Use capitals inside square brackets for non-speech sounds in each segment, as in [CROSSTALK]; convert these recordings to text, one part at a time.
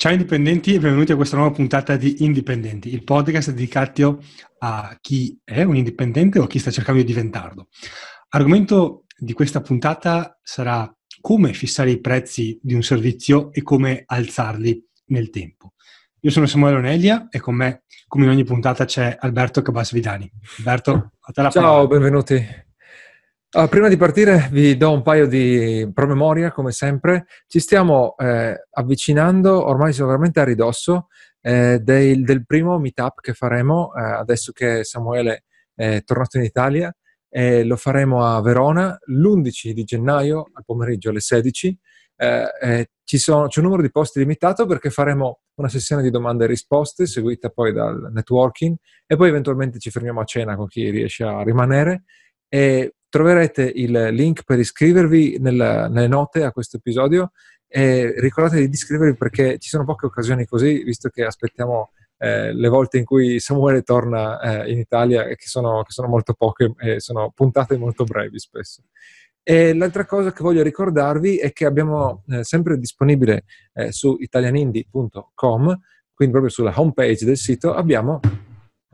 Ciao indipendenti e benvenuti a questa nuova puntata di Indipendenti, il podcast dedicato a chi è un indipendente o a chi sta cercando di diventarlo. Argomento di questa puntata sarà come fissare i prezzi di un servizio e come alzarli nel tempo. Io sono Samuele Onelia e con me, come in ogni puntata, c'è Alberto Cabasvidani. Alberto, a te la Ciao, parola. benvenuti. Uh, prima di partire vi do un paio di promemoria, come sempre. Ci stiamo eh, avvicinando, ormai siamo veramente a ridosso, eh, del, del, primo meetup che faremo eh, adesso che Samuele è tornato in Italia. lo faremo a Verona l'11 di gennaio al pomeriggio alle 16. Eh, sono, c'è un numero di posti limitato perché faremo una sessione di domande e risposte seguita poi dal networking e poi eventualmente ci fermiamo a cena con chi riesce a rimanere. E troverete il link per iscrivervi nel, nelle note a questo episodio e ricordatevi di iscrivervi perché ci sono poche occasioni così, visto che aspettiamo eh, le volte in cui Samuele torna eh, in Italia, che sono, che sono molto poche e sono puntate molto brevi spesso. E l'altra cosa che voglio ricordarvi è che abbiamo eh, sempre disponibile eh, su italianindie.com, quindi proprio sulla homepage del sito, abbiamo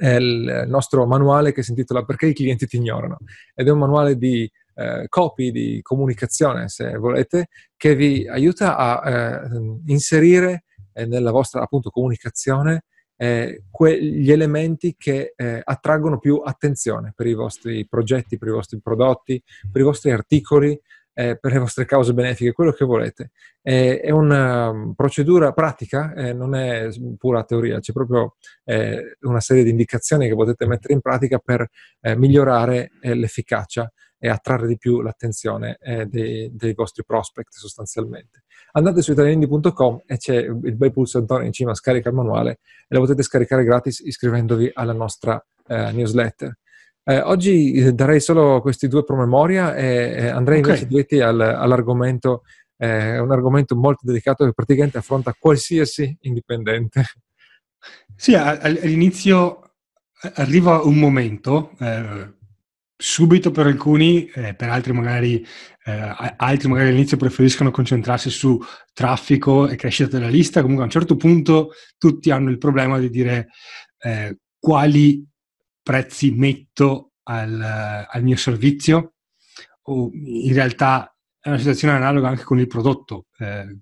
è il nostro manuale che si intitola Perché i clienti ti ignorano? Ed è un manuale di eh, copy, di comunicazione, se volete, che vi aiuta a eh, inserire eh, nella vostra appunto comunicazione eh, quegli elementi che eh, attraggono più attenzione per i vostri progetti, per i vostri prodotti, per i vostri articoli, eh, per le vostre cause benefiche, quello che volete. Eh, è una um, procedura pratica, eh, non è pura teoria, c'è proprio eh, una serie di indicazioni che potete mettere in pratica per eh, migliorare eh, l'efficacia e attrarre di più l'attenzione dei, dei, vostri prospect sostanzialmente. Andate su italianindi.com e c'è il bel pulsantone in cima, scarica il manuale e lo potete scaricare gratis iscrivendovi alla nostra newsletter. Eh, oggi eh, darei solo questi due promemoria e, e andrei okay. invece diretti al, all'argomento, eh, un argomento molto delicato che praticamente affronta qualsiasi indipendente. Sì, all'inizio arriva un momento, eh, subito per alcuni, eh, per altri magari, eh, altri magari all'inizio preferiscono concentrarsi su traffico e crescita della lista, comunque a un certo punto tutti hanno il problema di dire quali prezzi metto al, al mio servizio o in realtà è una situazione analoga anche con il prodotto. Eh,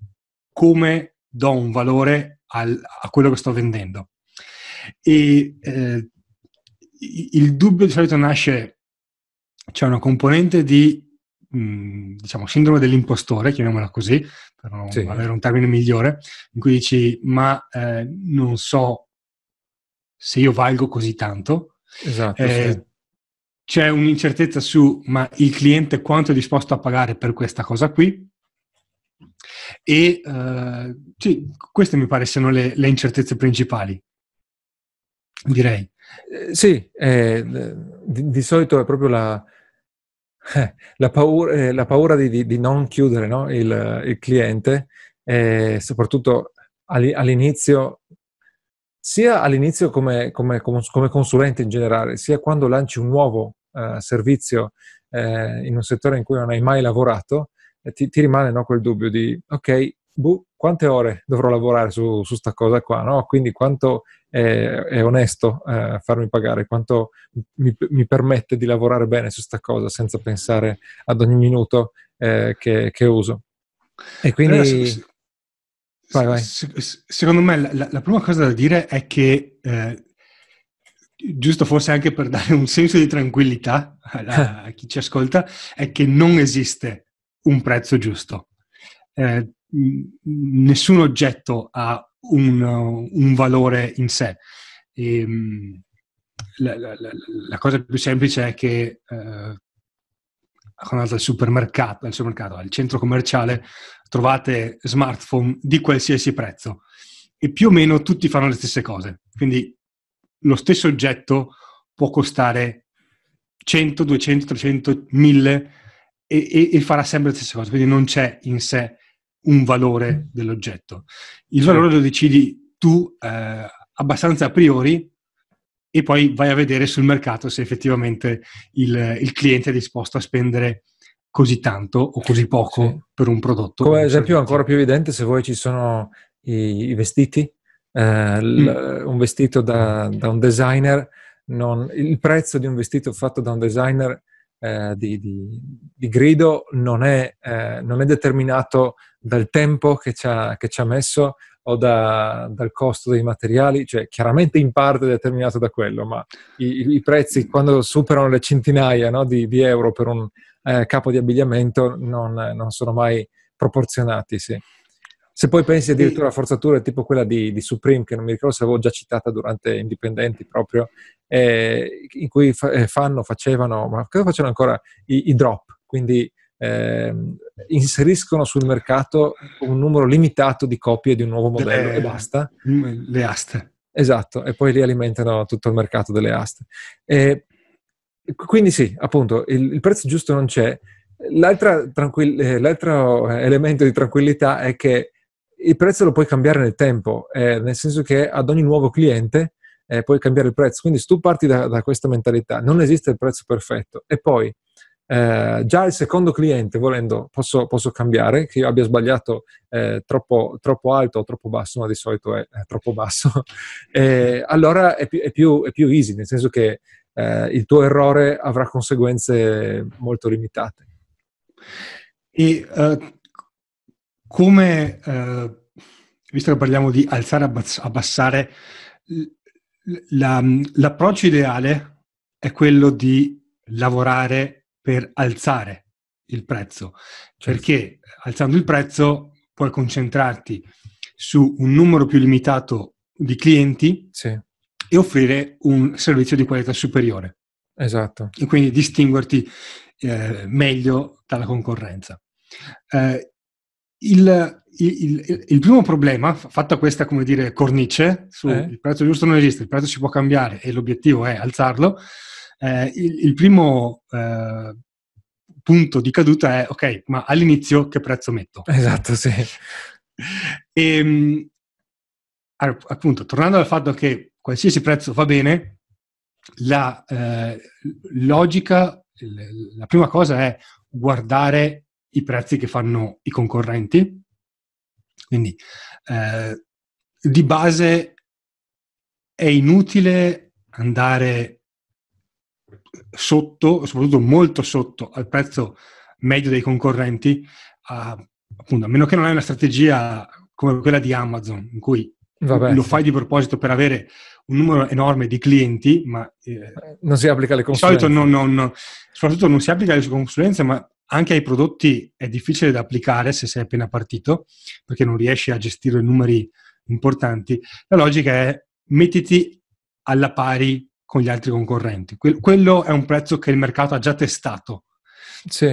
come do un valore al, a quello che sto vendendo? E eh, il dubbio di solito nasce, c'è una componente di mh, diciamo sindrome dell'impostore, chiamiamola così, per non sì. avere un termine migliore, in cui dici ma eh, non so se io valgo così tanto, Esatto. Eh, sì. C'è un'incertezza su ma il cliente quanto è disposto a pagare per questa cosa qui. E eh, sì, queste mi pare siano le, le incertezze principali, direi. Eh, sì, eh, di, di, solito è proprio la, eh, la paura, eh, la paura di, di, non chiudere no? il, il, cliente, soprattutto all'inizio sia all'inizio come, come, come, consulente in generale, sia quando lanci un nuovo uh, servizio uh, in un settore in cui non hai mai lavorato, eh, ti, ti, rimane no, quel dubbio di, ok, buh, quante ore dovrò lavorare su questa cosa qua, no? quindi quanto è, è onesto uh, farmi pagare, quanto mi, mi, permette di lavorare bene su questa cosa senza pensare ad ogni minuto che, che, uso. E quindi... Vai, vai. secondo me la, la, prima cosa da dire è che, eh, giusto forse anche per dare un senso di tranquillità a, a [LAUGHS] chi ci ascolta, è che non esiste un prezzo giusto. Eh, nessun oggetto ha un, un valore in sé. E, ehm, la, la, la, cosa più semplice è che eh, andate al supermercato, al supermercato, al centro commerciale, trovate smartphone di qualsiasi prezzo e più o meno tutti fanno le stesse cose. Quindi lo stesso oggetto può costare 100, 200, 300, 1000 e, e, e farà sempre le stesse cose. Quindi non c'è in sé un valore dell'oggetto. Il valore lo decidi tu eh, abbastanza a priori e poi vai a vedere sul mercato se effettivamente il, il cliente è disposto a spendere così tanto o così poco sì. per un prodotto. Come esempio ancora più evidente se voi ci sono i, i vestiti, eh, mm. l, un vestito da, da un designer, non, il prezzo di un vestito fatto da un designer eh, di, di, di, grido non è, eh, non è, determinato dal tempo che ci ha, che ci ha messo o da, dal costo dei materiali, cioè chiaramente in parte determinato da quello, ma i, i prezzi quando superano le centinaia no, di, di, euro per un eh, capo di abbigliamento non, non sono mai proporzionati. Sì. Se poi pensi addirittura a forzature tipo quella di, di, Supreme, che non mi ricordo se avevo già citata durante Indipendenti proprio, eh, in cui fa, eh, fanno, facevano, ma cosa facevano ancora? I, i drop, quindi eh, inseriscono sul mercato un numero limitato di copie di un nuovo modello le, e basta. Le aste. Esatto, e poi rialimentano tutto il mercato delle aste. E, quindi sì, appunto, il, il prezzo giusto non c'è. Tranquill- eh, l'altro elemento di tranquillità è che il prezzo lo puoi cambiare nel tempo, eh, nel senso che ad ogni nuovo cliente eh, puoi cambiare il prezzo. Quindi se tu parti da, da, questa mentalità, non esiste il prezzo perfetto e poi eh, già il secondo cliente, volendo, posso, posso, cambiare, che io abbia sbagliato eh, troppo, troppo, alto o troppo basso, ma di solito è, è troppo basso, [LAUGHS] allora è più, è, più, è più, easy, nel senso che eh, il tuo errore avrà conseguenze molto limitate. E uh, come, uh, visto che parliamo di alzare e abbassare, la, l'approccio ideale è quello di lavorare per alzare il prezzo, certo. perché alzando il prezzo puoi concentrarti su un numero più limitato di clienti sì. e offrire un servizio di qualità superiore. Esatto. E quindi distinguerti eh, meglio dalla concorrenza. Eh, il, il, il, primo problema, fatta questa, come dire, cornice, su eh? il prezzo giusto non esiste, il prezzo si può cambiare e l'obiettivo è alzarlo, eh, il, il, primo eh, punto di caduta è, ok, ma all'inizio che prezzo metto? Esatto, sì. e, ehm, appunto, tornando al fatto che qualsiasi prezzo va bene, la eh, logica, la prima cosa è guardare i prezzi che fanno i concorrenti. Quindi eh, di base è inutile andare sotto, soprattutto molto sotto al prezzo medio dei concorrenti, a, appunto, a meno che non hai una strategia come quella di Amazon, in cui Vabbè, lo fai di proposito per avere un numero enorme di clienti, ma eh, non si applica alle consulenze. Di solito non, non, soprattutto non si applica alle consulenze, ma anche ai prodotti è difficile da applicare se sei appena partito, perché non riesci a gestire numeri importanti. La logica è mettiti alla pari con gli altri concorrenti. Que- quello è un prezzo che il mercato ha già testato sì.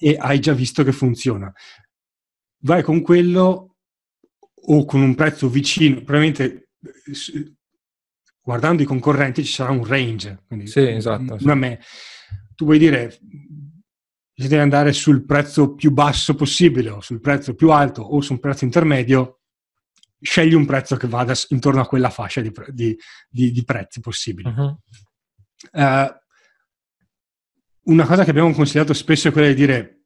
e hai già visto che funziona. Vai con quello o con un prezzo vicino, probabilmente guardando i concorrenti ci sarà un range. Quindi sì, esatto. Sì. Me, tu vuoi dire devi andare sul prezzo più basso possibile o sul prezzo più alto o su un prezzo intermedio, scegli un prezzo che vada intorno a quella fascia di, di, di, di prezzi possibili. Uh-huh. Uh, una cosa che abbiamo consigliato spesso è quella di dire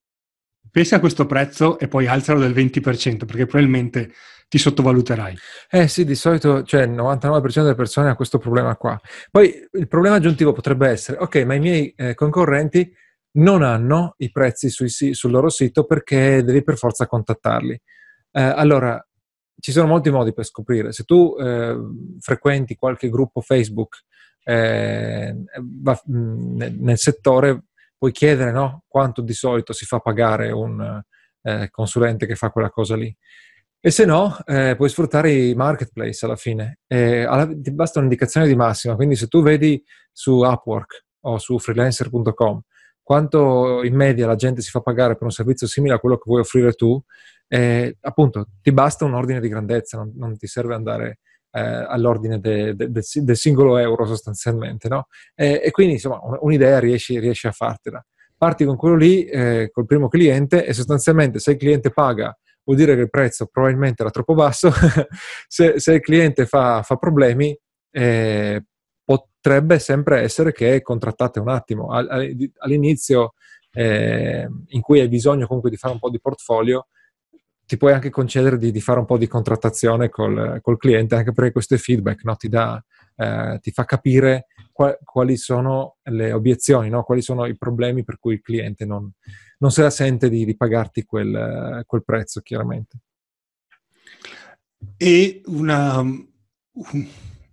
pensa a questo prezzo e poi alzalo del 20% perché probabilmente ti sottovaluterai. Eh sì, di solito cioè, il 99% delle persone ha questo problema qua. Poi il problema aggiuntivo potrebbe essere, ok, ma i miei eh, concorrenti non hanno i prezzi sui, sul loro sito perché devi per forza contattarli. Eh, allora, ci sono molti modi per scoprire. Se tu eh, frequenti qualche gruppo Facebook eh, nel settore, puoi chiedere no, quanto di solito si fa pagare un eh, consulente che fa quella cosa lì. E se no, eh, puoi sfruttare i marketplace alla fine. Alla, ti basta un'indicazione di massima. Quindi se tu vedi su Upwork o su freelancer.com quanto in media la gente si fa pagare per un servizio simile a quello che vuoi offrire tu, eh, appunto ti basta un ordine di grandezza, non, non ti serve andare eh, all'ordine de, de, de, del singolo euro sostanzialmente, no? E, e quindi insomma un'idea riesci, riesci, a fartela. Parti con quello lì, eh, col primo cliente e sostanzialmente se il cliente paga vuol dire che il prezzo probabilmente era troppo basso, [LAUGHS] se, se, il cliente fa, fa problemi eh, potrebbe sempre essere che contrattate un attimo. All'inizio, eh, in cui hai bisogno comunque di fare un po' di portfolio, ti puoi anche concedere di, di, fare un po' di contrattazione col, col cliente, anche perché questo è feedback, no? ti, dà, eh, ti, fa capire qual, quali sono le obiezioni, no? quali sono i problemi per cui il cliente non, non se la sente di, di pagarti quel, quel, prezzo, chiaramente. E una,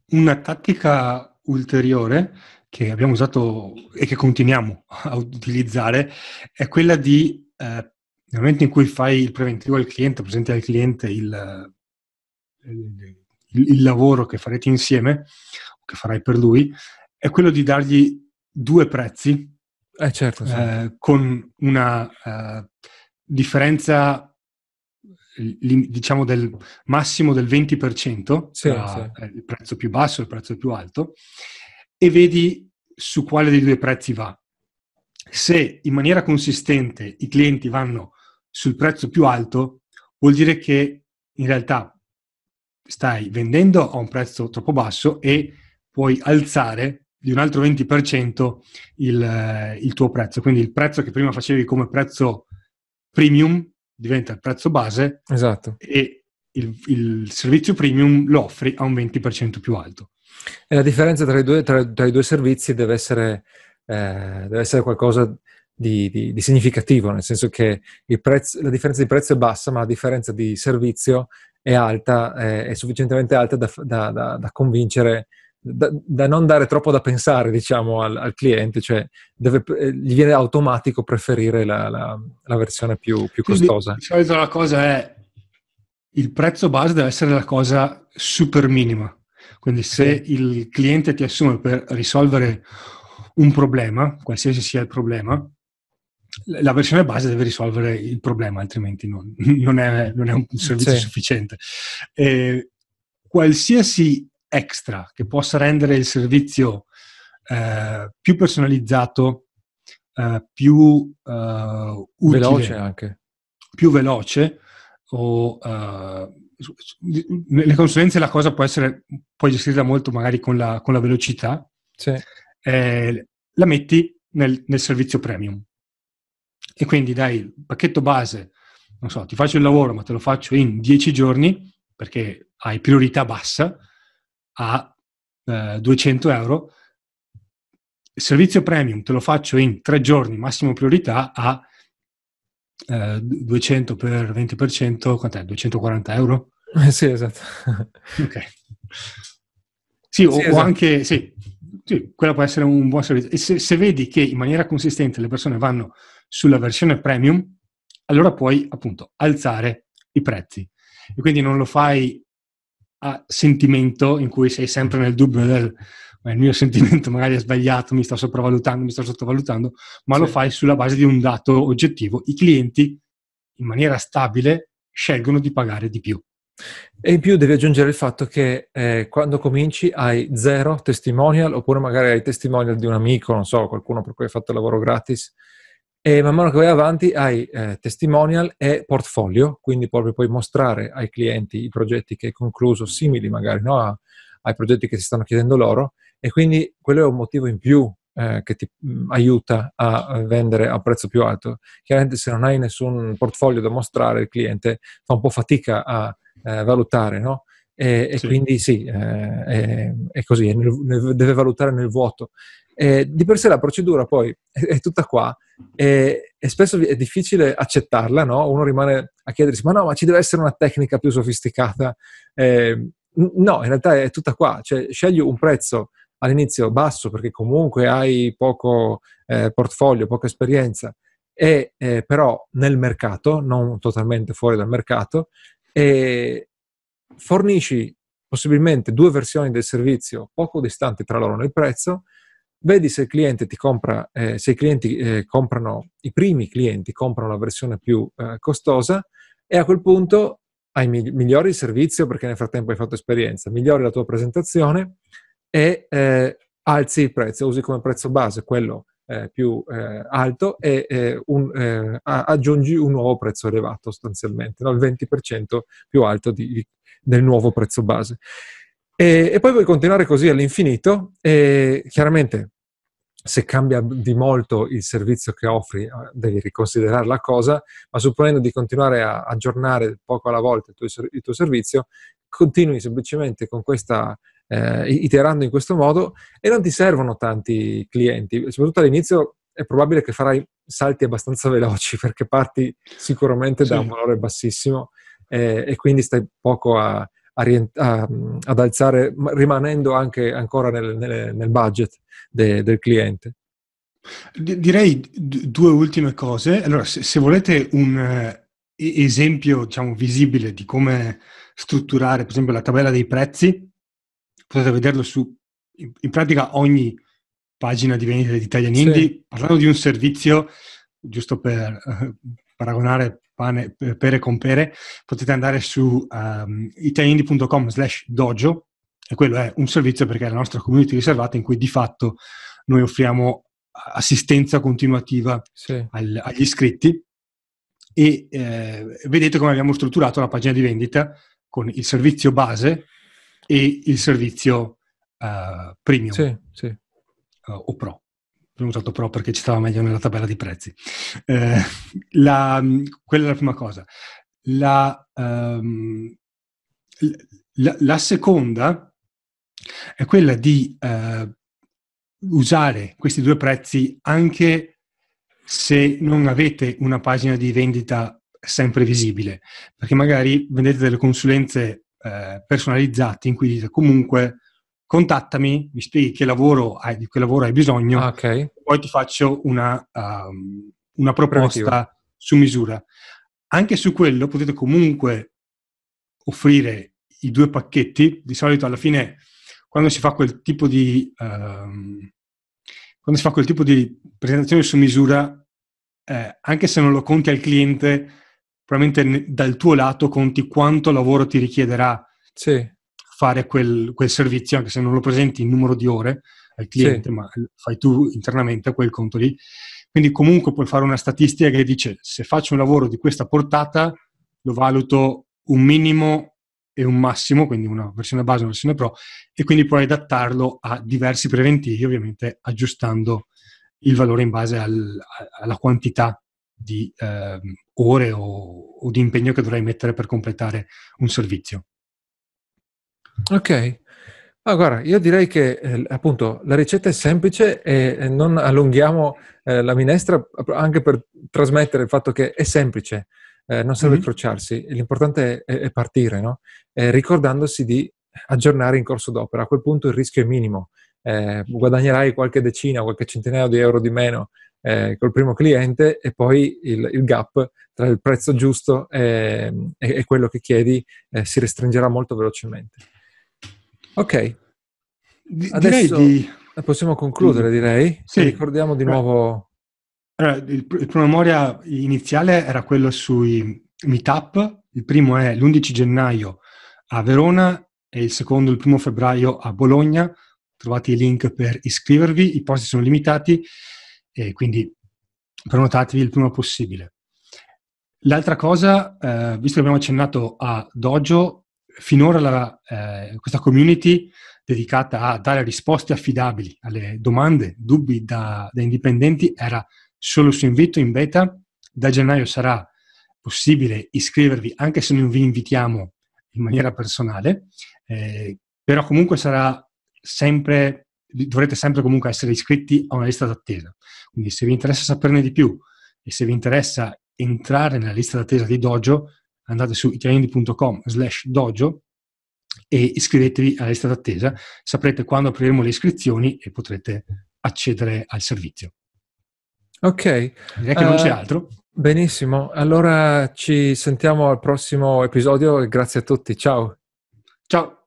una tattica ulteriore che abbiamo usato e che continuiamo a utilizzare è quella di, eh, nel momento in cui fai il preventivo al cliente, presenti al cliente il, il, il lavoro che farete insieme, che farai per lui, è quello di dargli due prezzi eh certo, sì. eh, con una uh, differenza diciamo del massimo del 20% sì, tra sì. il prezzo più basso e il prezzo più alto e vedi su quale dei due prezzi va. Se in maniera consistente i clienti vanno sul prezzo più alto, vuol dire che in realtà stai vendendo a un prezzo troppo basso e puoi alzare di un altro 20% il, il, tuo prezzo. Quindi il prezzo che prima facevi come prezzo premium diventa il prezzo base esatto. e il, il, servizio premium lo offri a un 20% più alto. E la differenza tra i due, tra, tra i due servizi deve essere, eh, deve essere qualcosa di, di, di, significativo, nel senso che prezzo, la differenza di prezzo è bassa, ma la differenza di servizio è alta, è, è sufficientemente alta da, da, da, da convincere da, da, non dare troppo da pensare, diciamo, al, al cliente, cioè deve, eh, gli viene automatico preferire la, la, la versione più, più costosa. Di solito la cosa è il prezzo base deve essere la cosa super minima. Quindi se sì. il cliente ti assume per risolvere un problema, qualsiasi sia il problema, la versione base deve risolvere il problema, altrimenti non, [LAUGHS] non, è, non è, un servizio sì. sufficiente. E qualsiasi extra che possa rendere il servizio eh, più personalizzato, eh, più eh, utile, veloce anche. Più veloce o eh, nelle consulenze la cosa può essere puoi gestirla molto magari con la, con la velocità sì. eh, la metti nel, nel, servizio premium e quindi dai il pacchetto base non so ti faccio il lavoro ma te lo faccio in 10 giorni perché hai priorità bassa a eh, 200 euro. Il servizio premium te lo faccio in tre giorni, massimo priorità, a eh, 200 per 20%, quant'è? 240 euro? Eh, sì, esatto. [LAUGHS] ok. Sì, o, sì, esatto. o anche, sì, sì, quello può essere un buon servizio. E se, se, vedi che in maniera consistente le persone vanno sulla versione premium, allora puoi appunto alzare i prezzi. E quindi non lo fai a sentimento in cui sei sempre nel dubbio del il mio sentimento magari è sbagliato, mi sto sopravvalutando, mi sto sottovalutando, ma sì. lo fai sulla base di un dato oggettivo. I clienti in maniera stabile scelgono di pagare di più. E in più devi aggiungere il fatto che eh, quando cominci hai zero testimonial, oppure magari hai testimonial di un amico, non so, qualcuno per cui hai fatto il lavoro gratis, e man mano che vai avanti hai eh, testimonial e portfolio, quindi proprio puoi mostrare ai clienti i progetti che hai concluso, simili magari no? A, ai progetti che si stanno chiedendo loro, e quindi quello è un motivo in più eh, che ti mh, mm, aiuta a vendere a prezzo più alto. Chiaramente se non hai nessun portfolio da mostrare, il cliente fa un po' fatica a eh, valutare, no? E, sì. e, quindi sì, eh, è, è, così, deve valutare nel vuoto. E di per sé la procedura poi è, è tutta qua e, e, spesso è difficile accettarla, no? Uno rimane a chiedersi, ma no, ma ci deve essere una tecnica più sofisticata. Eh, no, in realtà è tutta qua, cioè scegli un prezzo all'inizio basso perché comunque hai poco eh, portfolio, poca esperienza, e eh, però nel mercato, non totalmente fuori dal mercato, e fornisci possibilmente due versioni del servizio poco distanti tra loro nel prezzo vedi se il cliente ti compra, eh, se i clienti eh, comprano, i primi clienti comprano la versione più eh, costosa e a quel punto hai migliori il servizio perché nel frattempo hai fatto esperienza, migliori la tua presentazione e eh, alzi il prezzo, usi come prezzo base quello eh, più eh, alto e un, aggiungi un nuovo prezzo elevato sostanzialmente, no? il 20% più alto di, del nuovo prezzo base. E, e, poi puoi continuare così all'infinito e chiaramente se cambia di molto il servizio che offri, eh, devi riconsiderare la cosa, ma supponendo di continuare a aggiornare poco alla volta il tuo, il tuo servizio, continui semplicemente con questa, eh, iterando in questo modo e non ti servono tanti clienti, soprattutto all'inizio è probabile che farai salti abbastanza [LAUGHS] veloci perché parti sicuramente sì. da un valore bassissimo eh, e quindi stai poco a, a, a, ad alzare, rimanendo anche ancora nel, nel, nel budget de, del cliente. Direi due ultime cose. Allora, se, se volete un uh, esempio, diciamo, visibile di come strutturare, per esempio, la tabella dei prezzi, potete vederlo su, in, in pratica, ogni pagina di vendita di Italian Indie, sì. parlando di un servizio, giusto per uh, paragonare pane, pere con pere, potete andare su um, italianindie.com slash dojo e quello è un servizio perché è la nostra community riservata in cui di fatto noi offriamo assistenza continuativa sì. al, agli iscritti e eh, vedete come abbiamo strutturato la pagina di vendita con il servizio base e il servizio uh, premium sì, sì. Uh, o pro. Abbiamo usato pro perché ci stava meglio nella tabella di prezzi. Eh, la, quella è la prima cosa. La, um, la, la seconda è quella di uh, usare questi due prezzi anche se non avete una pagina di vendita sempre visibile, perché magari vendete delle consulenze eh, personalizzate in cui dite comunque contattami, mi spieghi che lavoro hai, di che lavoro hai bisogno, ah, okay. poi ti faccio una, um, una proposta Preventivo. su misura. Anche su quello potete comunque offrire i due pacchetti, di solito alla fine quando si fa quel tipo di, um, quando si fa quel tipo di presentazione su misura, eh, anche se non lo conti al cliente, probabilmente dal tuo lato conti quanto lavoro ti richiederà sì. Fare quel, quel, servizio, anche se non lo presenti in numero di ore al cliente, sì. ma fai tu internamente quel conto lì. Quindi comunque puoi fare una statistica che dice se faccio un lavoro di questa portata lo valuto un minimo e un massimo, quindi una versione base e una versione pro, e quindi puoi adattarlo a diversi preventivi, ovviamente aggiustando il valore in base al, alla quantità di eh, ore o, o, di impegno che dovrai mettere per completare un servizio. Ok. Ah, guarda, io direi che eh, appunto la ricetta è semplice e non allunghiamo eh, la minestra anche per trasmettere il fatto che è semplice eh, non serve mm-hmm. crociarsi, l'importante è, è partire, no? eh, ricordandosi di aggiornare in corso d'opera. A quel punto il rischio è minimo, eh, guadagnerai qualche decina, qualche centinaio di euro di meno eh, col primo cliente e poi il, il, gap tra il prezzo giusto e, e, e quello che chiedi eh, si restringerà molto velocemente. Ok, adesso di... possiamo concludere, direi. Sì. Ricordiamo di nuovo allora, il, il promemoria iniziale era quello sui meetup, il primo è l'11 gennaio a Verona e il secondo il primo febbraio a Bologna. Trovate i link per iscrivervi, i posti sono limitati e quindi prenotatevi il prima possibile. L'altra cosa, eh, visto che abbiamo accennato a Dojo, finora la, eh, questa community dedicata a dare risposte affidabili alle domande, dubbi da, da indipendenti era solo su invito in beta. Da gennaio sarà possibile iscrivervi anche se non vi invitiamo in maniera personale, eh, però comunque sarà sempre, dovrete sempre comunque essere iscritti a una lista d'attesa. Quindi se vi interessa saperne di più e se vi interessa entrare nella lista d'attesa di Dojo, andate su italiani.com slash dojo e iscrivetevi alla lista d'attesa. Saprete quando apriremo le iscrizioni e potrete accedere al servizio. Ok. Direi che uh, non c'è eh, altro. Benissimo, allora ci sentiamo al prossimo episodio e grazie a tutti. Ciao. Ciao.